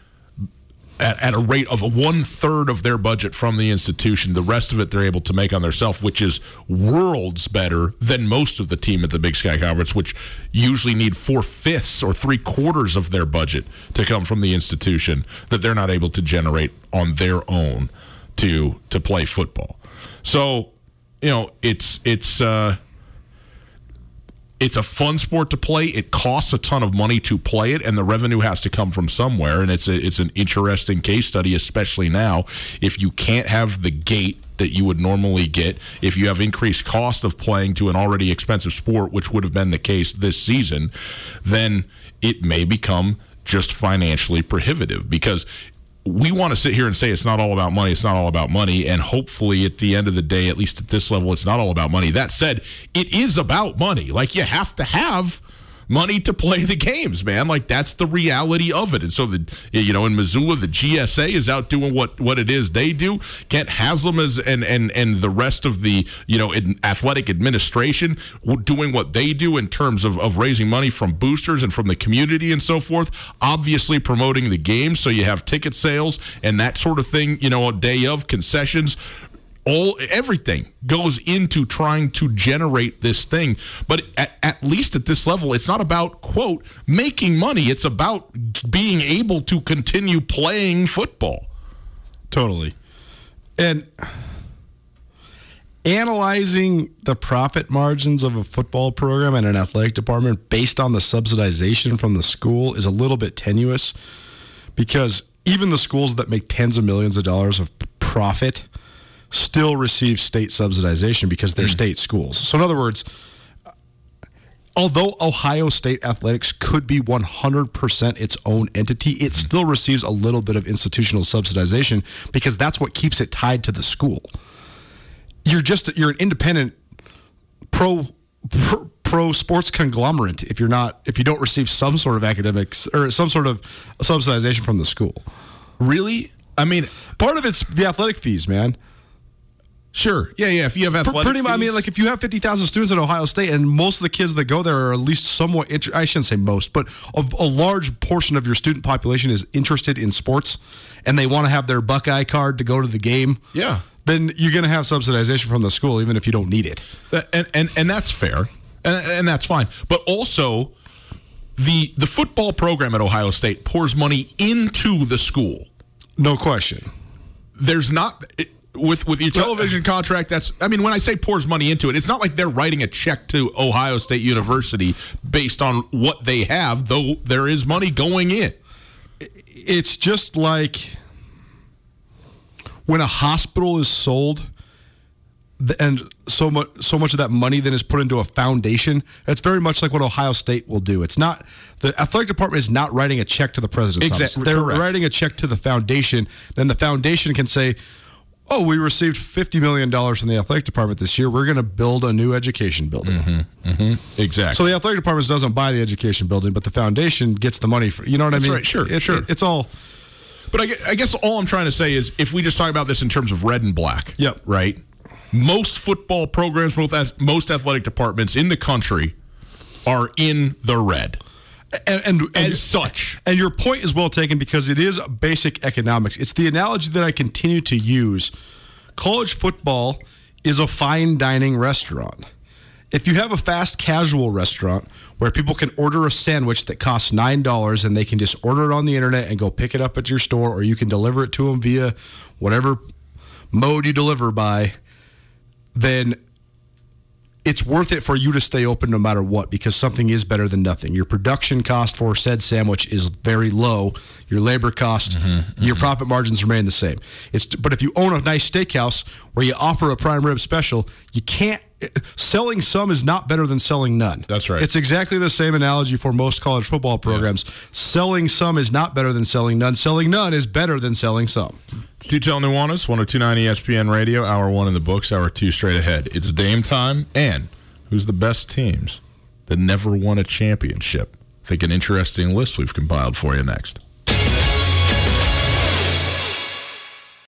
at, at a rate of one third of their budget from the institution. The rest of it they're able to make on themselves, which is worlds better than most of the team at the Big Sky Conference, which usually need four fifths or three quarters of their budget to come from the institution that they're not able to generate on their own to to play football. So, you know, it's it's uh it's a fun sport to play. It costs a ton of money to play it, and the revenue has to come from somewhere. And it's a, it's an interesting case study, especially now. If you can't have the gate that you would normally get, if you have increased cost of playing to an already expensive sport, which would have been the case this season, then it may become just financially prohibitive because we want to sit here and say it's not all about money. It's not all about money. And hopefully, at the end of the day, at least at this level, it's not all about money. That said, it is about money. Like, you have to have money to play the games, man. Like, that's the reality of it. And so, the you know, in Missoula, the GSA is out doing what, what it is they do. Kent Haslam is, and, and, and the rest of the, you know, athletic administration doing what they do in terms of, of raising money from boosters and from the community and so forth. Obviously, promoting the game. So you have ticket sales and that sort of thing, you know, a day of concessions all everything goes into trying to generate this thing. But at, at, least at this level it's not about quote making money. It's about being able to continue playing football. Totally. And analyzing the profit margins of a football program and an athletic department based on the subsidization from the school is a little bit tenuous because even the schools that make tens of millions of dollars of profit still receive state subsidization because they're mm. state schools. So, in other words, although Ohio State athletics could be 100% its own entity, it still receives a little bit of institutional subsidization because that's what keeps it tied to the school. You're just you're an independent pro pro, pro sports conglomerate if you're not if you don't receive some sort of academics or some sort of subsidization from the school. Really? I mean, part of it's the athletic fees, man. Sure. Yeah, yeah. If you have athletic pretty much. I mean, like if you have fifty thousand students at Ohio State, and most of the kids that go there are at least somewhat. Inter- I shouldn't say most, but a, a, large portion of your student population is interested in sports, and they want to have their Buckeye card to go to the game. Yeah. Then you're going to have subsidization from the school, even if you don't need it. That, and and and that's fair, and, and that's fine. But also, the the football program at Ohio State pours money into the school. No question. There's not. It, with with your television contract that's i mean when i say pours money into it it's not like they're writing a check to ohio state university based on what they have though there is money going in it's just like when a hospital is sold and so much so much of that money then is put into a foundation that's very much like what ohio state will do it's not the athletic department is not writing a check to the president's exactly. office they're Correct. writing a check to the foundation then the foundation can say oh, we received $50 million from the athletic department this year. We're going to build a new education building. Mm-hmm, mm-hmm. Exactly. So the athletic department doesn't buy the education building, but the foundation gets the money for, you know what That's I mean? Right. Sure, it's, sure. It, it's all. But I, I guess all I'm trying to say is if we just talk about this in terms of red and black, yep. right? Most football programs, most athletic departments in the country are in the red and, and, as and, such. And your point is well taken because it is basic economics. It's the analogy that I continue to use. College football is a fine dining restaurant. If you have a fast casual restaurant where people can order a sandwich that costs $9 and they can just order it on the internet and go pick it up at your store, or you can deliver it to them via whatever mode you deliver by, then it's worth it for you to stay open no matter what because something is better than nothing. Your production cost for said sandwich is very low. Your labor cost, mm-hmm, mm-hmm. your profit margins remain the same. It's but if you own a nice steakhouse where you offer a prime rib special, you can't. Selling some is not better than selling none. That's right. It's exactly the same analogy for most college football programs. Selling some is not better than selling none. Selling none is better than selling some. It's oh Tutel Nuanez, 1029 ESPN Radio, hour one in the books, hour two straight ahead. It's Dame time, and who's the best teams that never won a championship? I think an interesting list we've compiled for you next.